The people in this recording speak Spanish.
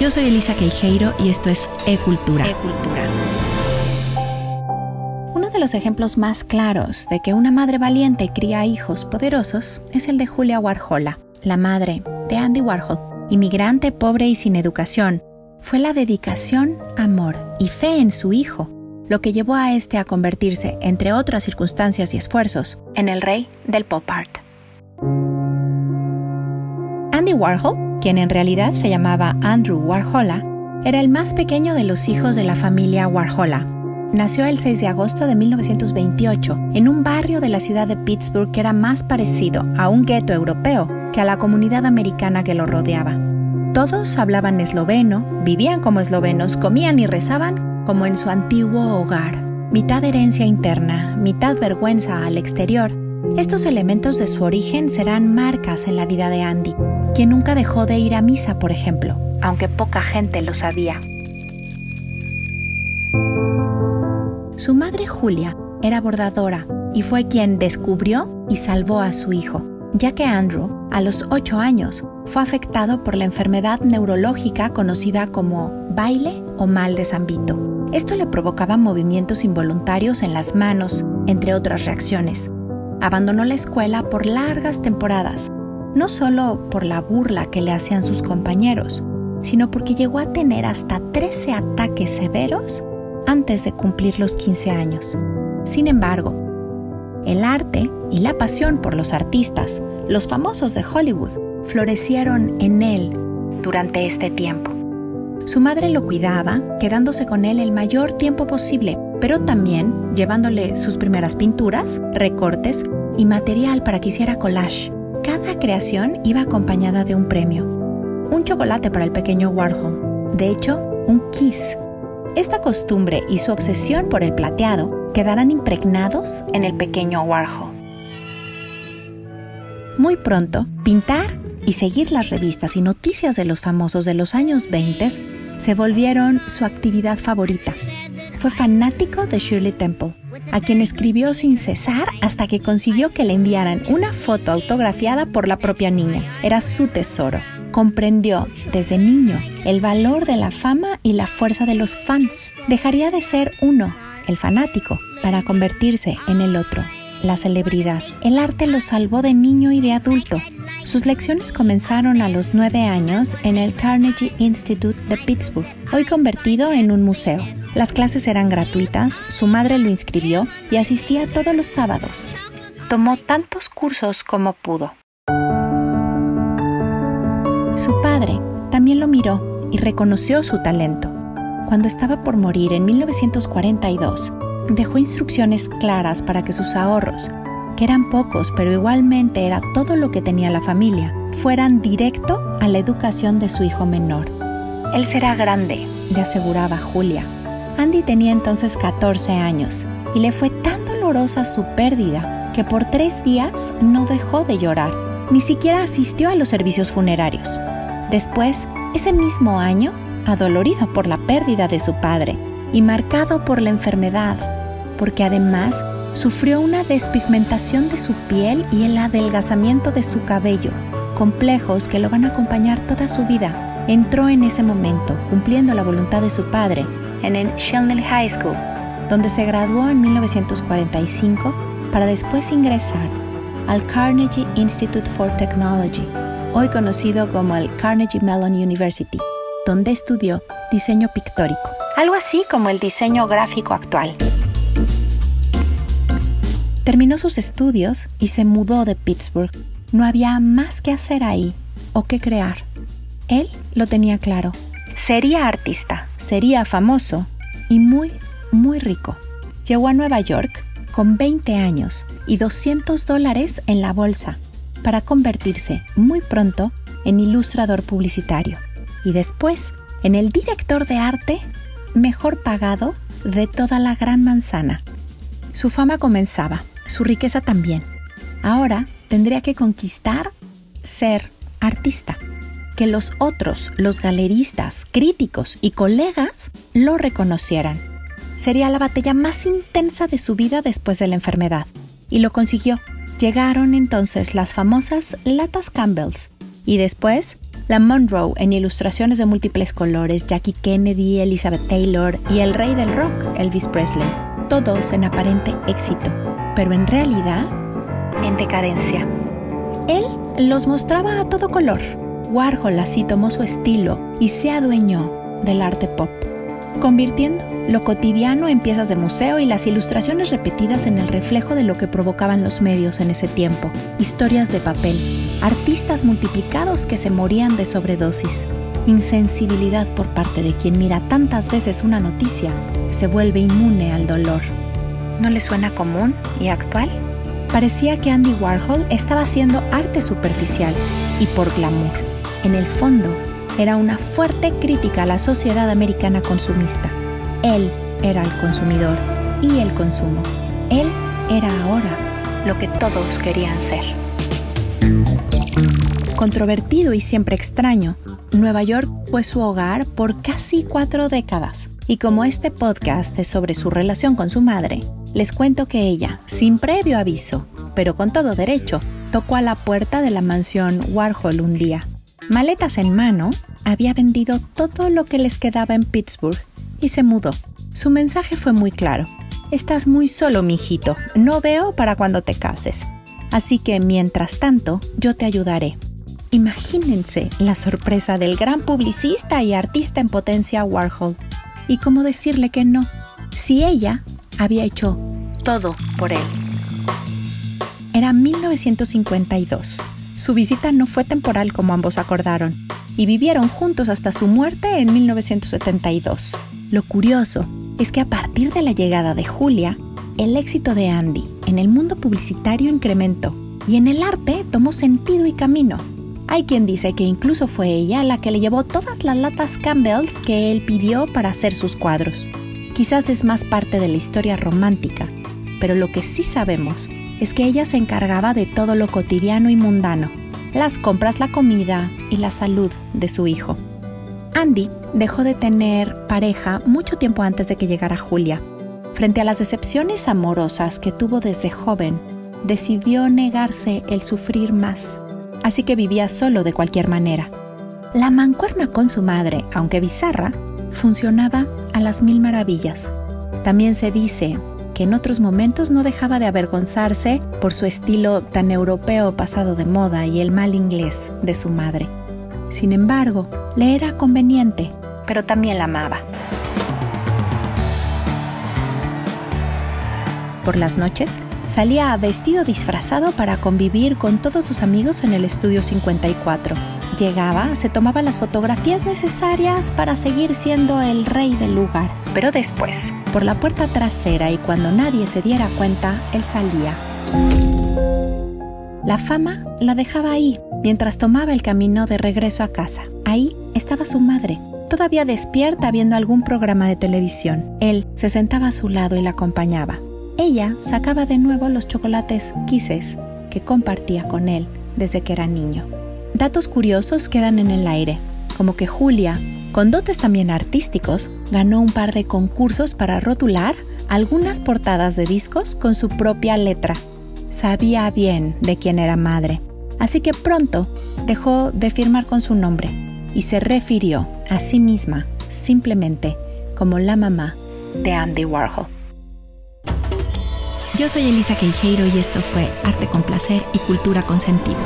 Yo soy Elisa Queijeiro y esto es E-Cultura. Uno de los ejemplos más claros de que una madre valiente cría hijos poderosos es el de Julia Warhola, la madre de Andy Warhol. Inmigrante pobre y sin educación, fue la dedicación, amor y fe en su hijo lo que llevó a este a convertirse, entre otras circunstancias y esfuerzos, en el rey del pop art. Andy Warhol, quien en realidad se llamaba Andrew Warhola, era el más pequeño de los hijos de la familia Warhola. Nació el 6 de agosto de 1928 en un barrio de la ciudad de Pittsburgh que era más parecido a un gueto europeo que a la comunidad americana que lo rodeaba. Todos hablaban esloveno, vivían como eslovenos, comían y rezaban como en su antiguo hogar. Mitad herencia interna, mitad vergüenza al exterior, estos elementos de su origen serán marcas en la vida de Andy, quien nunca dejó de ir a misa, por ejemplo, aunque poca gente lo sabía. Su madre Julia era bordadora y fue quien descubrió y salvó a su hijo ya que Andrew, a los 8 años, fue afectado por la enfermedad neurológica conocida como baile o mal de San Vito. Esto le provocaba movimientos involuntarios en las manos, entre otras reacciones. Abandonó la escuela por largas temporadas, no solo por la burla que le hacían sus compañeros, sino porque llegó a tener hasta 13 ataques severos antes de cumplir los 15 años. Sin embargo, el arte y la pasión por los artistas, los famosos de Hollywood, florecieron en él durante este tiempo. Su madre lo cuidaba, quedándose con él el mayor tiempo posible, pero también llevándole sus primeras pinturas, recortes y material para que hiciera collage. Cada creación iba acompañada de un premio. Un chocolate para el pequeño Warhol. De hecho, un kiss. Esta costumbre y su obsesión por el plateado quedarán impregnados en el pequeño Warhol. Muy pronto, pintar y seguir las revistas y noticias de los famosos de los años 20 se volvieron su actividad favorita. Fue fanático de Shirley Temple, a quien escribió sin cesar hasta que consiguió que le enviaran una foto autografiada por la propia niña. Era su tesoro. Comprendió desde niño el valor de la fama y la fuerza de los fans. Dejaría de ser uno el fanático, para convertirse en el otro, la celebridad. El arte lo salvó de niño y de adulto. Sus lecciones comenzaron a los nueve años en el Carnegie Institute de Pittsburgh, hoy convertido en un museo. Las clases eran gratuitas, su madre lo inscribió y asistía todos los sábados. Tomó tantos cursos como pudo. Su padre también lo miró y reconoció su talento cuando estaba por morir en 1942, dejó instrucciones claras para que sus ahorros, que eran pocos pero igualmente era todo lo que tenía la familia, fueran directo a la educación de su hijo menor. Él será grande, le aseguraba Julia. Andy tenía entonces 14 años y le fue tan dolorosa su pérdida que por tres días no dejó de llorar, ni siquiera asistió a los servicios funerarios. Después, ese mismo año, adolorido por la pérdida de su padre y marcado por la enfermedad, porque además sufrió una despigmentación de su piel y el adelgazamiento de su cabello, complejos que lo van a acompañar toda su vida. Entró en ese momento, cumpliendo la voluntad de su padre, en el Shellney High School, donde se graduó en 1945 para después ingresar al Carnegie Institute for Technology, hoy conocido como el Carnegie Mellon University donde estudió diseño pictórico, algo así como el diseño gráfico actual. Terminó sus estudios y se mudó de Pittsburgh. No había más que hacer ahí o que crear. Él lo tenía claro. Sería artista, sería famoso y muy, muy rico. Llegó a Nueva York con 20 años y 200 dólares en la bolsa para convertirse muy pronto en ilustrador publicitario y después en el director de arte mejor pagado de toda la Gran Manzana. Su fama comenzaba, su riqueza también. Ahora tendría que conquistar ser artista, que los otros, los galeristas, críticos y colegas lo reconocieran. Sería la batalla más intensa de su vida después de la enfermedad. Y lo consiguió. Llegaron entonces las famosas latas Campbell's y después la Monroe en ilustraciones de múltiples colores, Jackie Kennedy, Elizabeth Taylor y el rey del rock, Elvis Presley, todos en aparente éxito, pero en realidad en decadencia. Él los mostraba a todo color. Warhol así tomó su estilo y se adueñó del arte pop, convirtiendo lo cotidiano en piezas de museo y las ilustraciones repetidas en el reflejo de lo que provocaban los medios en ese tiempo, historias de papel, artistas multiplicados que se morían de sobredosis, insensibilidad por parte de quien mira tantas veces una noticia que se vuelve inmune al dolor. ¿No le suena común y actual? Parecía que Andy Warhol estaba haciendo arte superficial y por glamour. En el fondo, era una fuerte crítica a la sociedad americana consumista él era el consumidor y el consumo. Él era ahora lo que todos querían ser. Controvertido y siempre extraño, Nueva York fue su hogar por casi cuatro décadas. Y como este podcast es sobre su relación con su madre, les cuento que ella, sin previo aviso, pero con todo derecho, tocó a la puerta de la mansión Warhol un día. Maletas en mano, había vendido todo lo que les quedaba en Pittsburgh y se mudó. Su mensaje fue muy claro. Estás muy solo, mijito. No veo para cuando te cases. Así que, mientras tanto, yo te ayudaré. Imagínense la sorpresa del gran publicista y artista en potencia Warhol. Y cómo decirle que no, si ella había hecho todo por él. Era 1952. Su visita no fue temporal como ambos acordaron, y vivieron juntos hasta su muerte en 1972. Lo curioso es que a partir de la llegada de Julia, el éxito de Andy en el mundo publicitario incrementó y en el arte tomó sentido y camino. Hay quien dice que incluso fue ella la que le llevó todas las latas Campbell's que él pidió para hacer sus cuadros. Quizás es más parte de la historia romántica, pero lo que sí sabemos es que ella se encargaba de todo lo cotidiano y mundano, las compras, la comida y la salud de su hijo. Andy dejó de tener pareja mucho tiempo antes de que llegara Julia. Frente a las decepciones amorosas que tuvo desde joven, decidió negarse el sufrir más, así que vivía solo de cualquier manera. La mancuerna con su madre, aunque bizarra, funcionaba a las mil maravillas. También se dice que en otros momentos no dejaba de avergonzarse por su estilo tan europeo pasado de moda y el mal inglés de su madre. Sin embargo, le era conveniente, pero también la amaba. Por las noches, salía vestido disfrazado para convivir con todos sus amigos en el estudio 54. Llegaba, se tomaba las fotografías necesarias para seguir siendo el rey del lugar. Pero después, por la puerta trasera y cuando nadie se diera cuenta, él salía. La fama la dejaba ahí, mientras tomaba el camino de regreso a casa. Ahí estaba su madre, todavía despierta viendo algún programa de televisión. Él se sentaba a su lado y la acompañaba. Ella sacaba de nuevo los chocolates Kisses que compartía con él desde que era niño. Datos curiosos quedan en el aire, como que Julia, con dotes también artísticos, ganó un par de concursos para rotular algunas portadas de discos con su propia letra. Sabía bien de quién era madre Así que pronto dejó de firmar con su nombre y se refirió a sí misma simplemente como la mamá de Andy Warhol. Yo soy Elisa Queijeiro y esto fue Arte con Placer y Cultura con Sentido.